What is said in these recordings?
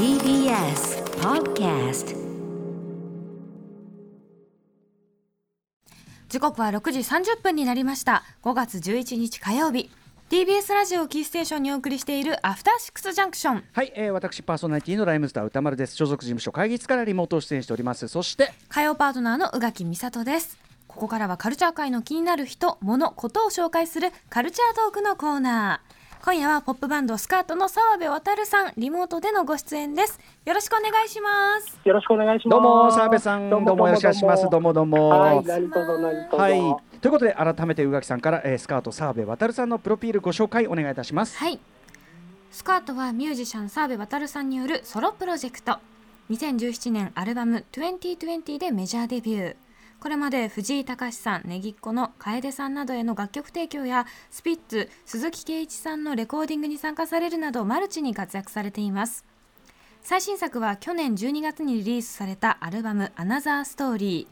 TBS Podcast 時刻は6時30分になりました。5月11日火曜日。TBS ラジオキーステーションにお送りしているアフターシックスジャンクションはい、えー、私パーソナリティのライムスター歌丸です。所属事務所会議室からリモート出演しております。そして火曜パートナーの宇垣美里です。ここからはカルチャー界の気になる人物ことを紹介するカルチャートークのコーナー今夜はポップバンドスカートの澤部渉さんリモートでのご出演です。よろしくお願いします。よろしくお願いします。どうも澤部さんどうもよろしくお願いします。どうも。どうもはい、何卒何卒。はい。ということで改めて宇垣さんから、えー、スカート澤部渉さんのプロフィールご紹介お願いいたします。はい。スカートはミュージシャン澤部渉さんによるソロプロジェクト。2017年アルバム2020でメジャーデビューこれまで藤井隆さん、ねぎっこの楓さんなどへの楽曲提供やスピッツ、鈴木圭一さんのレコーディングに参加されるなどマルチに活躍されています。最新作は去年12月にリリースされたアルバム「アナザーストーリー」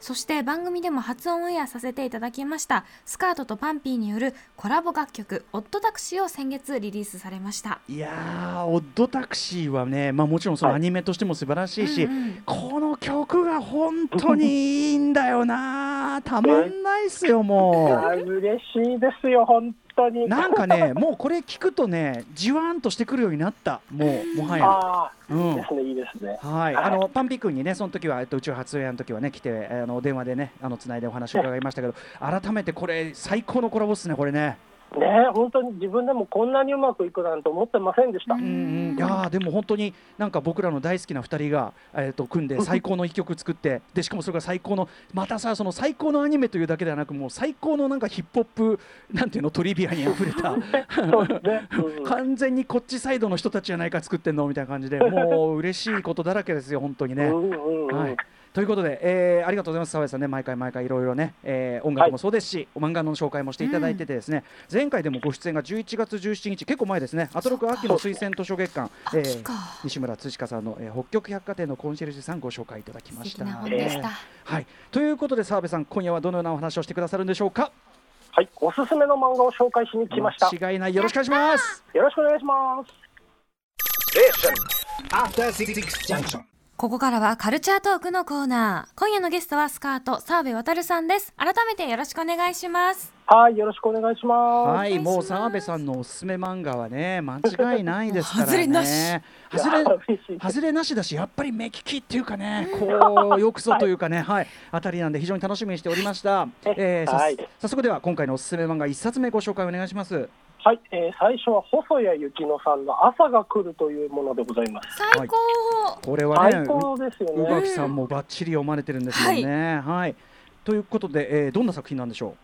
そして番組でも初オンエアさせていただきましたスカートとパンピーによるコラボ楽曲「オットタクシー」を先月リリースされました。いやーオッドタクシーはね、まあ、もちろんそのアニメとしても素晴らしいし、うんうんこの曲が本当にいいんだよなたまんないっすよもあ嬉しいですよ、本当に。うなんかね もうこれ聞くとねじわーんとしてくるようになったもうもはや。ああ、うんいいですね、いいですね。はい、はいあのパンピー君にね、その時は、えっと、宇宙初映画の時はね、来て、あの電話でね、あのつないでお話を伺いましたけど、改めてこれ、最高のコラボっすね、これね。ね、本当に自分でもこんなにうまくいくなんて思ってませんでした。うんうんうん、いやーでも本当になんか僕らの大好きな2人が、えー、と組んで最高の一曲作ってでしかもそれが最高のまたさその最高のアニメというだけではなくもう最高のなんかヒップホップなんていうのトリビアにあふれた。ね。うん。完全にこっちサイドの人たちじゃないか作ってんのみたいな感じで もう嬉しいことだらけですよ本当にね。うんうんうん。はい、ということで、えーありがとうございます、澤部さんね、毎回毎回いろいろね、えー音楽もそうですし、漫画の紹介もしていただいててですね、前回でもご出演が11月17日、結構前ですね、アトロク秋の推薦図書月間、えー西村敦香さんの、えー北極百貨店のコンシェルジュさんご紹介いただきました。素敵な本でした、はい、ということで澤部さん、今夜はどのようなお話をしてくださるんでしょうか？はい、おすすめの漫画を紹介しに来ました。間違いない、よろしくお願いします。よろしくお願いします。ここからはカルチャートークのコーナー。今夜のゲストはスカート澤部渉さんです。改めてよろしくお願いします。はい、よろしくお願いします。はい、もう澤部さんのおすすめ漫画はね、間違いないですからね。外れなし。外れなしだし、やっぱり目利きっていうかね、こうよくぞというかね、はい、あたりなんで非常に楽しみにしておりました。えーさはい早速では今回のおすすめ漫画一冊目ご紹介お願いします。はい、えー最初は細谷幸乃さんの朝が来るというものでございます。最高、これはね、最高ですよう宇ね。垣さんもバッチリ読まれてるんですよね。はい。ということで、えーどんな作品なんでしょ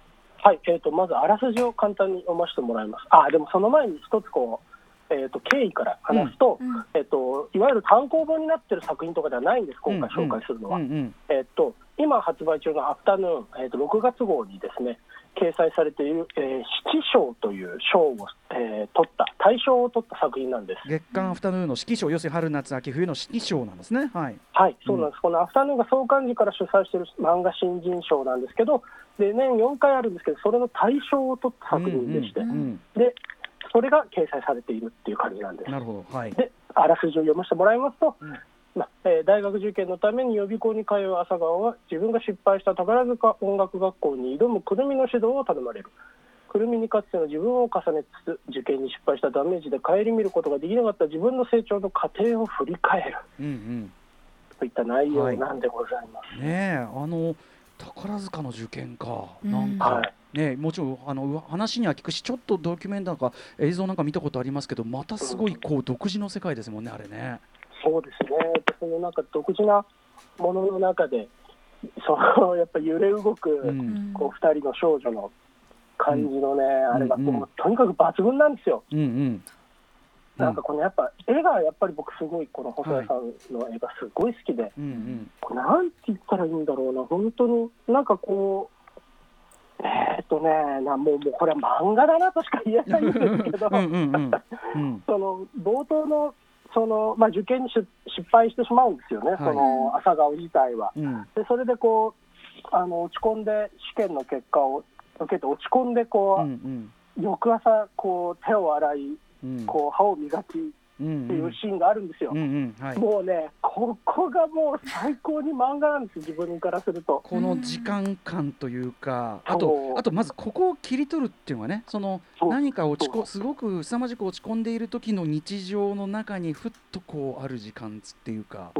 はい、えー、とまずあらすじを簡単に読ませてもらいます。あでもその前に一つこう、えー、と経緯から話すと,、うんえー、といわゆる単行本になってる作品とかではないんです、今回紹介するのう。は。うんうん。えー、と今発売中のアフタヌーン、えー、と6月号にですね掲載されている、えー、七章という賞を、えー取った大賞を取った作品なんです。月刊アフタヌーンの四季賞、要するに春夏秋冬の四季賞なんですね。はい。はい、そうなんです、このアフタヌーンが創刊時から主催している漫画新人賞なんですけど、で年4回あるんですけど、それの大賞を取った作品でして、うんうんでそれが掲載されているっていう感じなんですうん。なるほど。はい。で、あらすじを読ませてもらいますと、うんまあえー大学受験のために予備校に通う朝顔は、自分が失敗した宝塚音楽学校に挑むくるみの指導を頼まれる。くるみにかつての自分を重ねつつ、受験に失敗したダメージで顧みることができなかった自分の成長の過程を振り返るうんうん。といった内容なんでございます。ねえあの宝塚の受験か、うん。なんか、はい。ねえもちろんあのう話には聞くしちょっとドキュメンタリーなんか映像なんか見たことありますけどまたすごいこう独自の世界ですもんねあれね。そうですね、そのなんか独自なものの中で、そのやっぱ揺れ動く、うん。こう2人の少女の感じのね、あれがうん。もうとにかく抜群なんですよ。うんうんなんかこのやっぱ絵がやっぱり僕すごいこの細谷さんの絵がすごい好きで、うんうん。これなんて言ったらいいんだろうな本当になんかこうえーっとねなもうもうこれは漫画だなとしか言えないんですけどうんうんうん。うんその冒頭のその、まあ、受験にし失敗してしまうんですよね、い。その朝顔自体は。うん。でそれでこうあの落ち込んで試験の結果を受けて落ち込んでこう、うん翌朝こう手を洗いうんこう歯を磨きうんっていうシーンがあるんですよ。もうね、ここがもう最高に漫画なんです、自分からすると。この時間感というか、あとあとまずここを切り取るっていうのがねその何か落ちこすごく凄まじく落ち込んでいる時の日常の中にふっとこうある時間っていうか、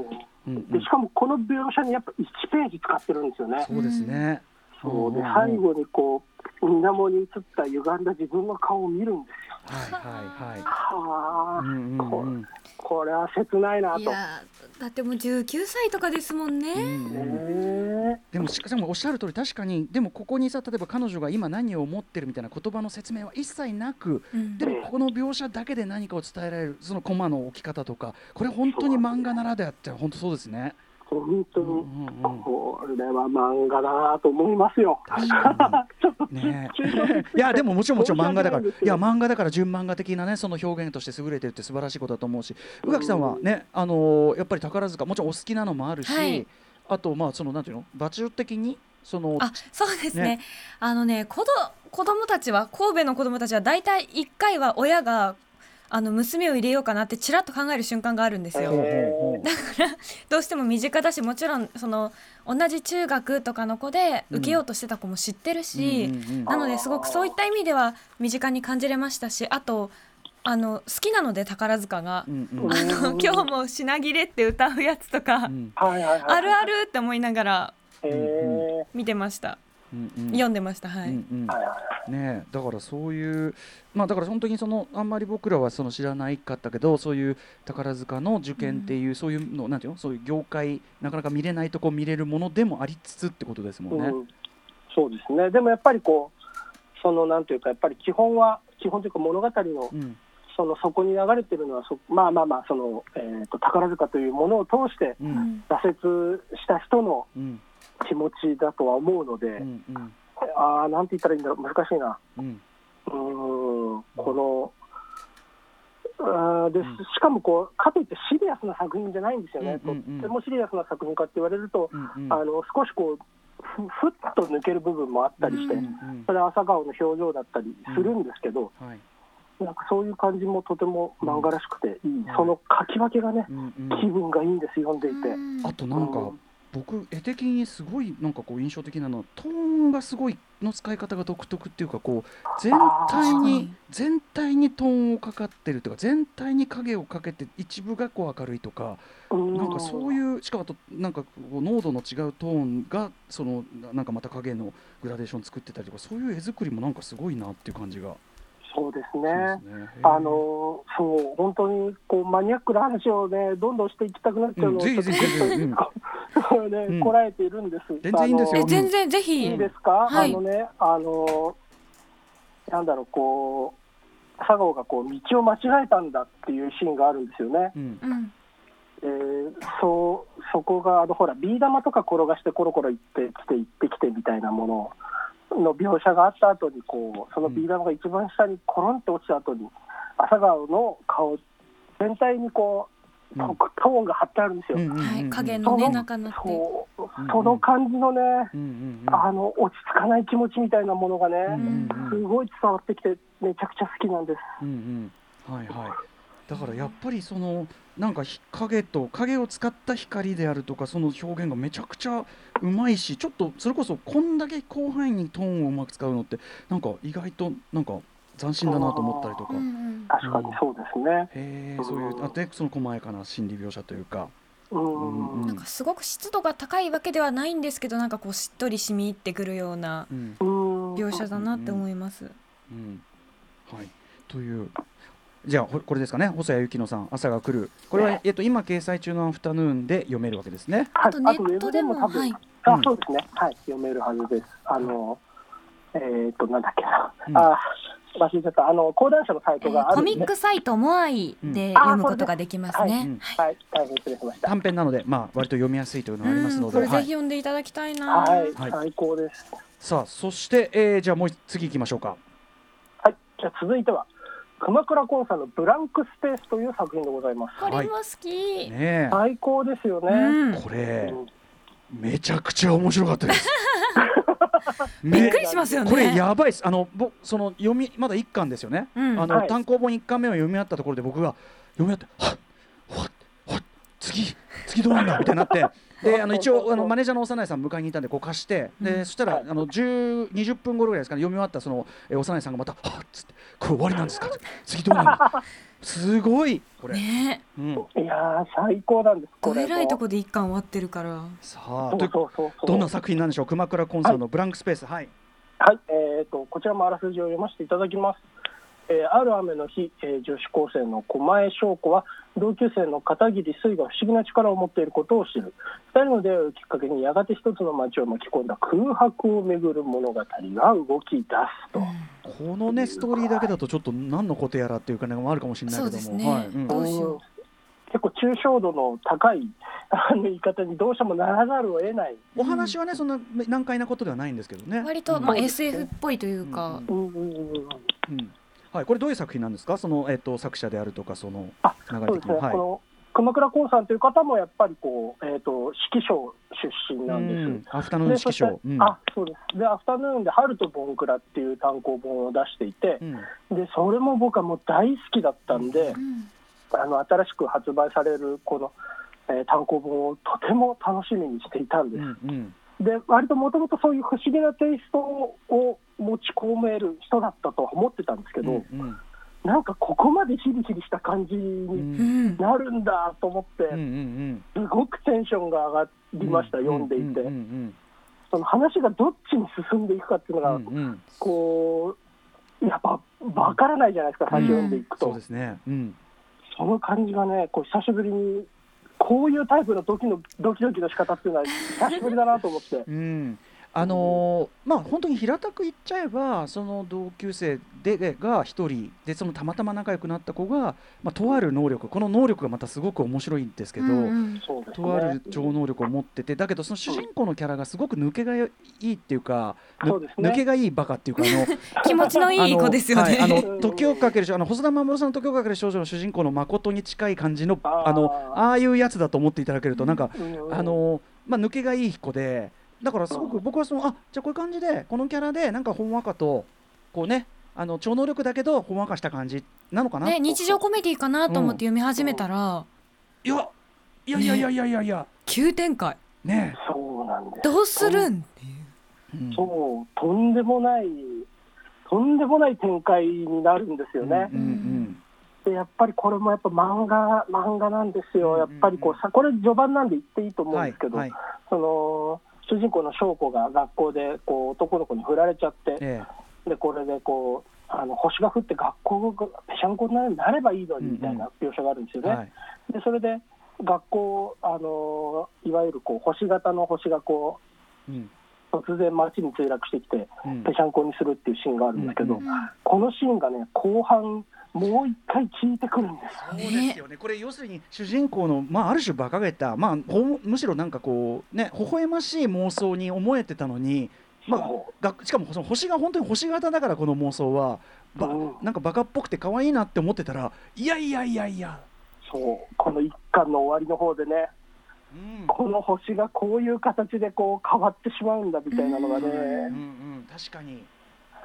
う。んうん。でしかもこの描写にやっぱ1ページ使ってるんですよね。そうですね。そうで最後にこう水面に映った歪んだ自分の顔を見るんですよ。はいはいはい。はあ、うんうんうんこれは切ないなと。いやだってもう19歳とかですもんね、うんでもしかしもおっしゃる通り確かにでもここにさ例えば彼女が今何を思ってるみたいな言葉の説明は一切なくうんでもこの描写だけで何かを伝えられるそのコマの置き方とかこれ本当に漫画ならではって本当そうですね。本当に、うんうんうん。これは漫画だなと思いますよ。確か ちょっとにねいやでももちろんもちろん漫画だからいや漫画だから純漫画的なねその表現として優れてるって素晴らしいことだと思うし。宇垣さんはねあのーやっぱり宝塚もちろんお好きなのもあるし、はい。あとまあそのなんていうの場所的にそのあそうですね。ね。あのね子ど子供たちは神戸の子供たちは大体1回は親があの娘を入れようかなってちらっと考える瞬間があるんですよ。ほうほうほう。どうしても身近だしもちろんその同じ中学とかの子で受けようとしてた子も知ってるし、なのですごくそういった意味では身近に感じれましたしあとあの好きなので宝塚がう。んうん。うんあの今日も品切れって歌うやつとか、うん。あるあるって思いながら見てました、うんうん。読んでました。はい、うんうん。ねえだからそういうまあだから本当にそのあんまり僕らはその知らないかったけどそういう宝塚の受験っていう、そういうのなんていうの？そういう業界なかなか見れないとこ見れるものでもありつつってことですもんね。うん、そうですね、でもやっぱりこう、そのなんというか、やっぱり基本は、基本というか物語のうん。その底に流れてるのはそ、まあまあまあその、えー、と宝塚というものを通してううんん。挫折した人のうん気持ちだとは思うので、うんうん。ああ、なんて言ったらいいんだろう、難しいな。うん。うーんこのあーでうん。しかもこうかといってシリアスな作品じゃないんですよね、うんうんうん。とってもシリアスな作品かって言われると、うんうん。あの少しこうふふっと抜ける部分もあったりして、うんうんそれは朝顔の表情だったりするんですけど、はい。なんかそういう感じもとても漫画らしくていい、ん。その書き分けがね、うんうん。気分がいいんです、読んでいて。うん。あとなんか僕絵的にすごいなんかこう印象的なのはトーンがすごいの使い方が独特っていうかこう全体に全体にトーンをかかってるというか全体に影をかけて一部がこう明るいとかなんかそういうしかもあとなんかこう濃度の違うトーンがそのななんかまた影のグラデーション作ってたりとかそういう絵作りもなんかすごいなっていう感じがそうですしねますね。あのそう本当にこうマニアックな話をねどんどんしていきたくなっちゃうのをうんぜひぜひちょっとぜひうん。ねうん。こらえているんです。全然いいんですよ。えあの全然ぜひ。いいですか、はい。あのねあのなんだろうこう佐川がこう道を間違えたんだっていうシーンがあるんですよね。うん。うん。えーそうそこがあのほらビー玉とか転がしてコロコロ行ってきて行ってきてみたいなものの描写があった後にこうそのビー玉が一番下にコロンって落ちた後に朝顔の顔全体にこう、うん。トーンが貼ってあるんですよ。はい、影のね中になって。そううん。その感じのね、うんうんうん。あの落ち着かない気持ちみたいなものがね、うんうんうん。すごい伝わってきてめちゃくちゃ好きなんです。うんうん。はいはいだからやっぱりそのなんかひ影と影を使った光であるとかその表現がめちゃくちゃうまいしちょっとそれこそこんだけ広範囲にトーンをうまく使うのってなんか意外となんか斬新だなと思ったりとか。うんうん。確かにそうですね。へえそういうあでその細やかな心理描写というか。うん、うんうん。なんかすごく湿度が高いわけではないんですけどなんかこうしっとり染み入ってくるようなうん。うん。描写だなって思います。うん。はい。というじゃあほこれですかね。細谷由紀乃さん朝が来る。これは、えっと、今掲載中のアフタヌーンで読めるわけですね。あとネットでも多分はい。うん。あそうですね、はい、読めるはずです。あの、えっ、と、なんだっけな、うん。あ忘れちゃった、あの、講談社のサイえトがあーコるん。で、ミックサイトモアイでうん。読むことができますあね。うんはい、大変失礼しました。短編なので、まあ、割と読みやすいというのがありますので、うん。これぜはいひ読んでいただきたいな。はい、はい。最高です。さあそして、えーじゃあもう次行きましょうか。はい、じゃあ続いては、熊倉コンさんのブランクスペースという作品でございます。これも好き。ねえ、最高ですよね。うんこれうんめちゃくちゃ面白かったです。め びっくりしますよね。これやばいです。あのぼその読みまだ一巻ですよね。うんあの、はい単行本一巻目を読み終わったところで僕が読み終わってはっはっはっ次次どうなんだみたいになってであの一応あのマネージャーの幼いさん迎えに行ったんでこう貸してで、そしたらあの10 20分頃ぐらいですかね読み終わったそのえ幼いさんがまた「はっ」つって「これ終わりなんですか?」次どうなんだ すごいこれ、ね。うん、いやー最高なんですこれどえらいとこで一巻終わってるから。さそうあというそうそうそう。どんな作品なんでしょう？熊倉コンサルのブランクスペース。はい、はい、えー、とこちらもあらすじを読ませていただきます。えーある雨の日、えー女子高生の狛江翔子は同級生の片桐水が不思議な力を持っていることを知る。2人の出会いをきっかけにやがて一つの街を巻き込んだ空白をめぐる物語が動き出すと、このねストーリーだけだとちょっと何のことやらっていうかねもあるかもしれないけども。結構抽象度の高いあの言い方にどうしてもならざるを得ない、お話はねそんな難解なことではないんですけどね。割と、うん。まあ、SF っぽいというか、うん。うん。うん。うん。うんはい、これどういう作品なんですか？その、えっと作者であるとかそのあ流れそうですね、的にはい。この熊倉光さんという方もやっぱりこう、えー、と指揮所出身なんです。うん。アフタヌーンで指揮賞そしてあそうです。でアフタヌーンで「春とボンクラ」っていう単行本を出していてうん。でそれも僕はもう大好きだったんでうん。あの新しく発売されるこの、えー単行本をとても楽しみにしていたんでうんうん。すで割ともともとそういう不思議なテイストを持ち込める人だったとは思ってたんですけど、うんなんかここまでヒリヒリした感じうんにうん。なるんだと思って、うんうんすごくテンションが上がりました、読んでいて、うんうんその話がどっちに進んでいくかっていうのが、うんうん。こうやっぱ分からないじゃないですか、最初読んでいくと、そうですね。うん。その感じがね、こう久しぶりに、こういうタイプのドキのドキドキの仕方っていうのは、久しぶりだなと思って。うんあのーまあ本当に平たく言っちゃえばその同級生ででが一人でそのたまたま仲良くなった子が、まあ、とある能力この能力がまたすごく面白いんですけど、うんそうですとあるね超能力を持っててだけどその主人公のキャラがすごく抜けがいいっていうか、ね。抜けがいいバカっていうかあの 気持ちのいい子ですよね。あの,、はい、あの時をかけるあの細田守さんの時をかける少女の主人公の誠に近い感じのあのああいうやつだと思っていただけるとなんか、うん。あのまあ抜けがいい子でだからすごく僕はそのあじゃあこういう感じでこのキャラでなんかほんわかとこうねあの超能力だけどほんわかした感じなのかな、ね、日常コメディかなと思って読み始めたら、いやいやいやいやいやいやいや。急展開。ね。そうなんです。どうするんっていう。え、うん。そうとんでもないとんでもない展開になるんですよね、うんうんでやっぱりこれもやっぱ漫画漫画なんですよ、うんやっぱりこうさこれ序盤なんで言っていいと思うんはいですけど、はい。その主人公の翔子が学校でこう男の子に振られちゃって、えでこれでこうあの星が降って学校がぺしゃんこになればいいのにみたいな描写があるんですよね。えはい。でそれで学校あのいわゆるこう星型の星がこうん。う突然街に墜落してきてうん。ぺしゃんこにするっていうシーンがあるんですけど、うん。このシーンがね後半もう一回効いてくるんです。よ。そうですよね、これ要するに主人公の、まあ、ある種馬鹿げた、まあ、ほむしろなんかこうね微笑ましい妄想に思えてたのに、まあしかもその星が本当に星型だからこの妄想はばうん。なんかバカっぽくて可愛いなって思ってたらいやいやいやいや、そう。この一巻の終わりの方でねうん。この星がこういう形でこう変わってしまうんだみたいなのがね、うんうん、確かに。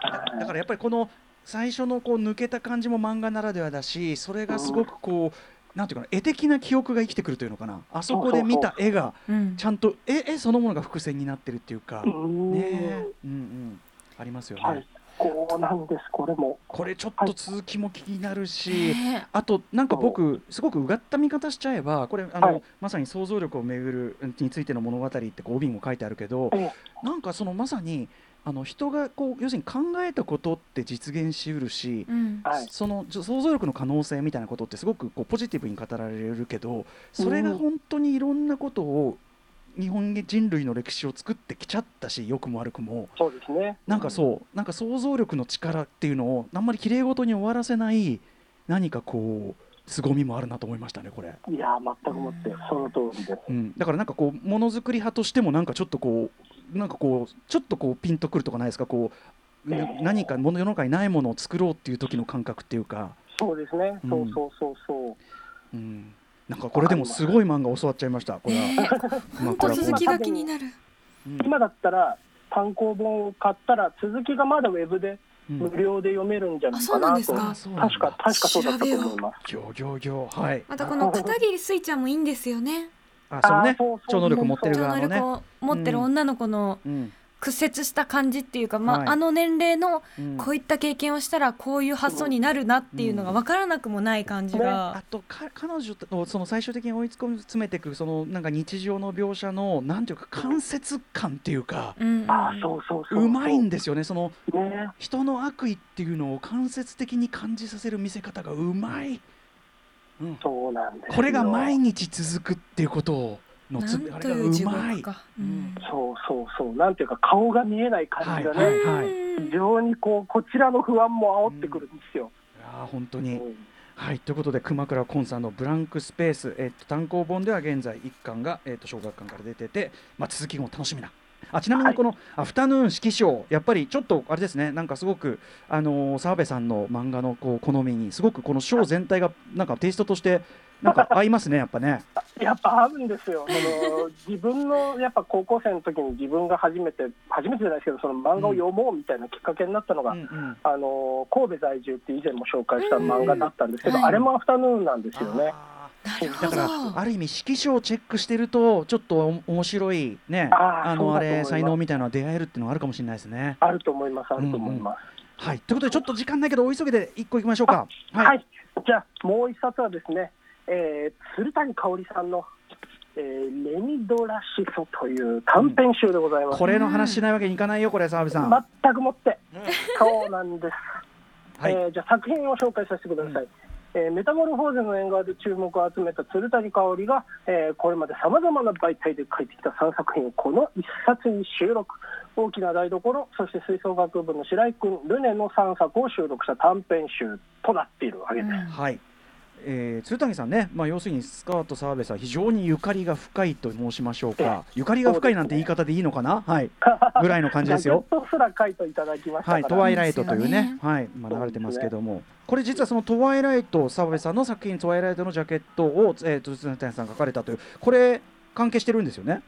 だだからやっぱりこの最初のこう抜けた感じも漫画ならではだしそれがすごくこうなんていうかな絵的な記憶が生きてくるというのかな。あそこで見た絵がうん。ちゃんと絵絵そのものが伏線になってるっていうか、うん。ねえ。うんうん。ありますよね、はい。こうなんですこれも。これちょっと続きも気になるし、ねあとなんか僕すごくうがった見方しちゃえばこれあの、はい。まさに想像力をめぐるについての物語ってこう帯にも書いてあるけどええ。なんかそのまさにあの人がこう要するに考えたことって実現しうるし、うん。はい。その想像力の可能性みたいなことってすごくこうポジティブに語られるけどそれが本当にいろんなことを日本人類の歴史を作ってきちゃったし良くも悪くも。そうですね。なんかそうなんか想像力の力っていうのをあんまり綺麗事に終わらせない何かこう凄みもあるなと思いましたねこれ、いや全くもってその通りです。うん、だからなんかこうものづくり派としてもなんかちょっとこうなんかこうちょっとこうピンとくるとかないですか？こうな何かもの世の中にないものを作ろうっていう時の感覚っていうか、そうですね、うん。そうそうそうそう。うん、なんかこれでもすごい漫画教わっちゃいましたこれは、本当続きが気になる。うん。今だったら単行本を買ったら続きがまだウェブでうん。無料で読めるんじゃないかあなと、そうなんな確か確かそうだったと思います。ギョギョギョはい。またこの片桐スイちゃんもいいんですよねあそうね。あそうそう。超能力持ってる超能側のね。力を持ってる女の子のうん。屈折した感じっていうか、まあはい。あの年齢のうん。こういった経験をしたらこういう発想になるなっていうのが分からなくもない感じが、あとか彼女のその最終的に追い詰めていくそのなんか日常の描写のなんていうか間接感っていうかうん。うんあそうそうそう。うまいんですよね。そのね。人の悪意っていうのを間接的に感じさせる見せ方がうまい、うん、そうなんですよ。これが毎日続くっていうことのつなんあれがとい。うまいうん。そうそうそう。なんていうか顔が見えない感じがね、はい。はい。うん非常にこうこちらの不安も煽ってくるんですよ。あー本当に、うん。はい。ということで熊倉昆さんの「ブランクスペース」えっと、単行本では現在1巻が、えっと、小学館から出てて、まあ、続きも楽しみなあちなみにこの「アフタヌーン式章」やっぱりちょっとあれですねなんかすごく、あのー澤部さんの漫画のこう好みにすごくこの章全体がなんかテイストとしてなんか合いますねやっぱね。やっぱ合うんですよ。その 自分のやっぱ高校生の時に自分が初めて初めてじゃないですけどその漫画を読もうみたいなきっかけになったのが、うんうんあの神戸在住って以前も紹介した漫画だったんですけど、うんあれもアフタヌーンなんですよね。だからどある意味色紙をチェックしてるとちょっとお面白いねあのあれ才能みたいな出会えるっていうのがあるかもしれないですね。あると思います。あると思います。はいということでちょっっと時間ないけどお急ぎで一個いきましょうか。はい、じゃあもう一冊はですね、えー、鶴谷香織さんの、えーレミドラシソという短編集でございます。これの話しないわけにいかないよこれ澤部さん。全くもって、そうなんです。はいえーじゃあ作品を紹介させてください。えーメタモルフォーゼの縁側で注目を集めた鶴谷香織が、えーこれまでさまざまな媒体で書いてきた3作品をこの1冊に収録大きな台所そして吹奏楽部の白井君ルネの3作を収録した短編集となっているわけです。はい。えー、鶴谷さんね、まあ、要するにスカート澤部さん非常にゆかりが深いと申しましょうか。ゆかりが深いなんて言い方でいいのかな、はい、ぐらいの感じですよ。すら書いていただきましたはい、トワイライトというねはい、まあ、流れてますけども、これ実はそのトワイライト、澤部さんの作品、トワイライトのジャケットを、えー、と鶴谷さんが書かれたという、これ、関係してるんですよね？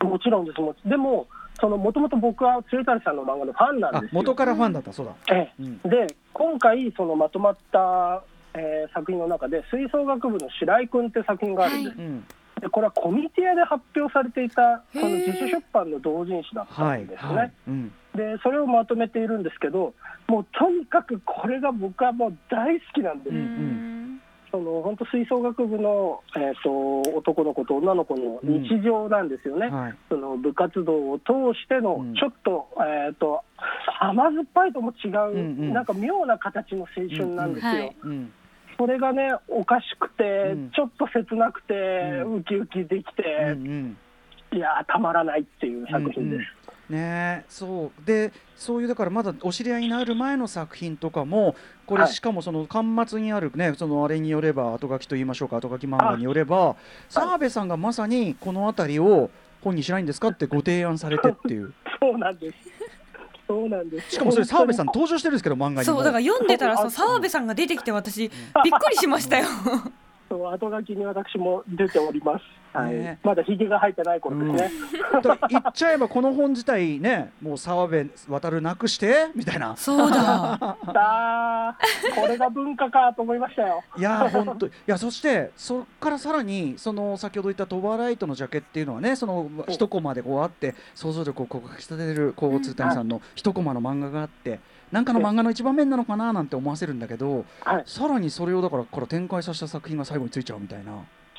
もちろんです。でもそのもともと僕は鶴谷さんの漫画のファンなんあですよ。元からファンだった、そうだ。えうん。え、で今回そのまとまった、えー作品の中で吹奏楽部の白井君って作品があるんです、うん、でこれはコミティアで発表されていたその自主出版の同人誌だったはい、んですね、はい、うん、でそれをまとめているんですけどもうとにかくこれが僕はもう大好きなんです、うんその本当吹奏楽部の、えー、と男の子と女の子の日常なんですよね、はい、その部活動を通してのうん。ちょっと,、えー、と甘酸っぱいとも違う、うんうん。なんか妙な形の青春なんですよ。うん。はい。うん、それがねおかしくて、うん。ちょっと切なくて、うウキウキできて、うん、うん。いやーたまらないっていう作品です。ねえそう。でそういうだからまだお知り合いになる前の作品とかもこれはい。しかもその巻末にあるねそのあれによれば後書きと言いましょうか後書き漫画によれば澤部さんがまさにこの辺りを本にしないんですかってご提案されてっていう。そうなんです。そうなんです。しかもそれ澤部さん本登場してるんですけど漫画にもそうだから読んでたらさそう澤部さんが出てきて私びっくりしましたよ。そう後書きに私も出ております。はい。ねまだひげが生えてない頃ですね。だから言っちゃえばこの本自体ねもう澤部渡なくして？みたいなそうだ。さあこれが文化かと思いましたよ。いやー本当いやそしてそっからさらにその先ほど言ったトバライトのジャケっていうのはねその一コマでこうあって想像力をこうかき立てるこう鶴谷さんの一コマの漫画があってなんかの漫画の一番面なのかななんて思わせるんだけどはい。さらにそれをだからから展開させた作品が最後についちゃうみたいな。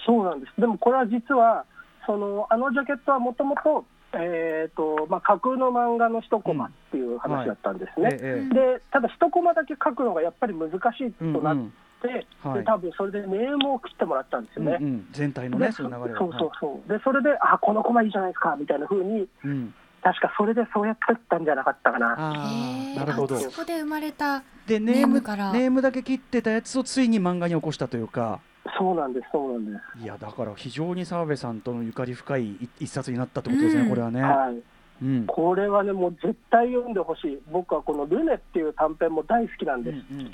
そうなんです。でもこれは実はそのあのジャケットはもともとえっ、とまあ架空の漫画の一コマっていう話だったんですね。ええ。でただ一コマだけ書くのがやっぱり難しいうんうとなっん。て、はい。で多分それでネームを切ってもらったんですよね。うん。うん。全体のでねそういう流れをそうそうそう。でそれであこのコマいいじゃないですかみたいな風にうん確かそれでそうやってったんじゃなかったかな。なるほどあそこで生まれた。でネームネームからネームだけ切ってたやつをついに漫画に起こしたというかそうなんですそうなんです。いやだから非常に澤部さんとのゆかり深い一一冊になったってことですね、うんこれはね。はい。うんこれはねもう絶対読んでほしい。僕はこのルネっていう短編も大好きなんです。うん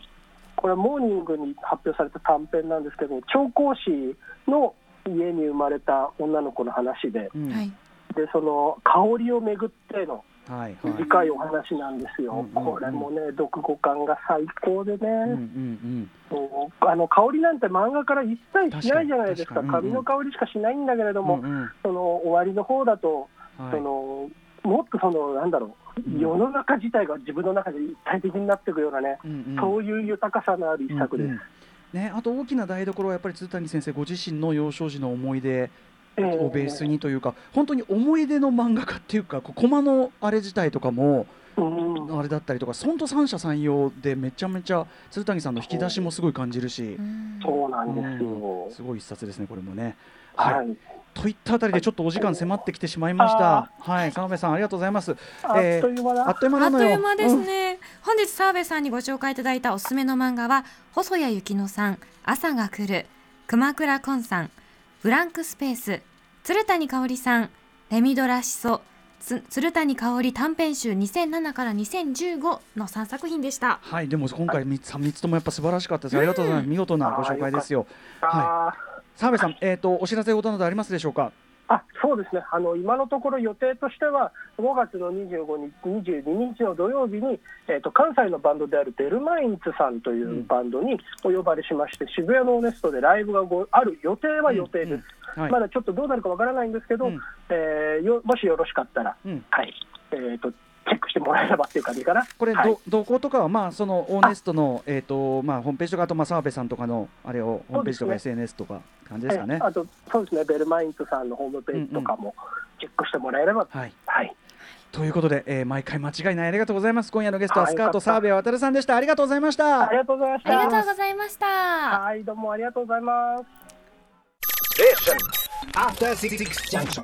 これはモーニングに発表された短編なんですけど調香師の家に生まれた女の子の話でうんはい。でその香りをめぐってのはいはい。短いお話なんですよ、うんうんうん。これもね読後感が最高でね、うんうんそうあの香りなんて漫画から一切しないじゃないですか。確かかに紙の香りしかしないんだけれども、うんうん。うんその終わりの方だと、はい。そのもっとそのなんだろう、うん。世の中自体が自分の中で一体的になっていくようなね、うんうん。そういう豊かさのある一作です。うんうん。ね、あと大きな台所はやっぱり鶴谷先生ご自身の幼少時の思い出ええをベースにというか、本当に思い出の漫画家っていうかこうコマのあれ自体とかもうんあれだったりとか本当三者三様でめちゃめちゃ鶴谷さんの引き出しもすごい感じるしう、んそうなんですうんよ。すごい一冊ですねこれもね。はい。といったあたりでちょっとお時間迫ってきてしまいました。はい、澤部さんありがとうございます。あっという間だ。あっという間あっとなのよ。いう間ですね、本日澤部さんにご紹介いただいたおすすめの漫画は細谷幸乃さん朝が来る熊倉昆さんブランクスペース鶴谷香織さんレミドラシソつ鶴谷香織短編集2007から2015の3作品でしたはい、でも今回三つ三つともやっぱ素晴らしかったです。ありがとうございます。見事なご紹介ですよ。あ澤部さん、えっ、とお知らせことなどありますでしょうか？あそうですね。あの今のところ予定としては5月の25日22日の土曜日に、えー、と関西のバンドであるベルマインツさんというバンドにお呼ばれしまして、渋谷のオネストでライブがごある予定は予定です、うんうん。はい。まだちょっとどうなるかわからないんですけど、うん。えーよもしよろしかったら、うん。はい。えー、とチェックしてもらえればっていう感じかな。これ、はいど動向とかはまあそのオーネストのえっ、とまあホームページとかあとまあ澤部さんとかのあれをホームページとか SNS とか感じですかね？え。あとそうですねベルマインツさんのホームページとかもチェックしてもらえれば、はい。はいということで、えー毎回間違いないありがとうございます。今夜のゲストははいスカート澤部渡さんでした。ありがとうございました。ありがとうございましありがた。とうございましたはい、どうもありがとうございます。After Six Junction.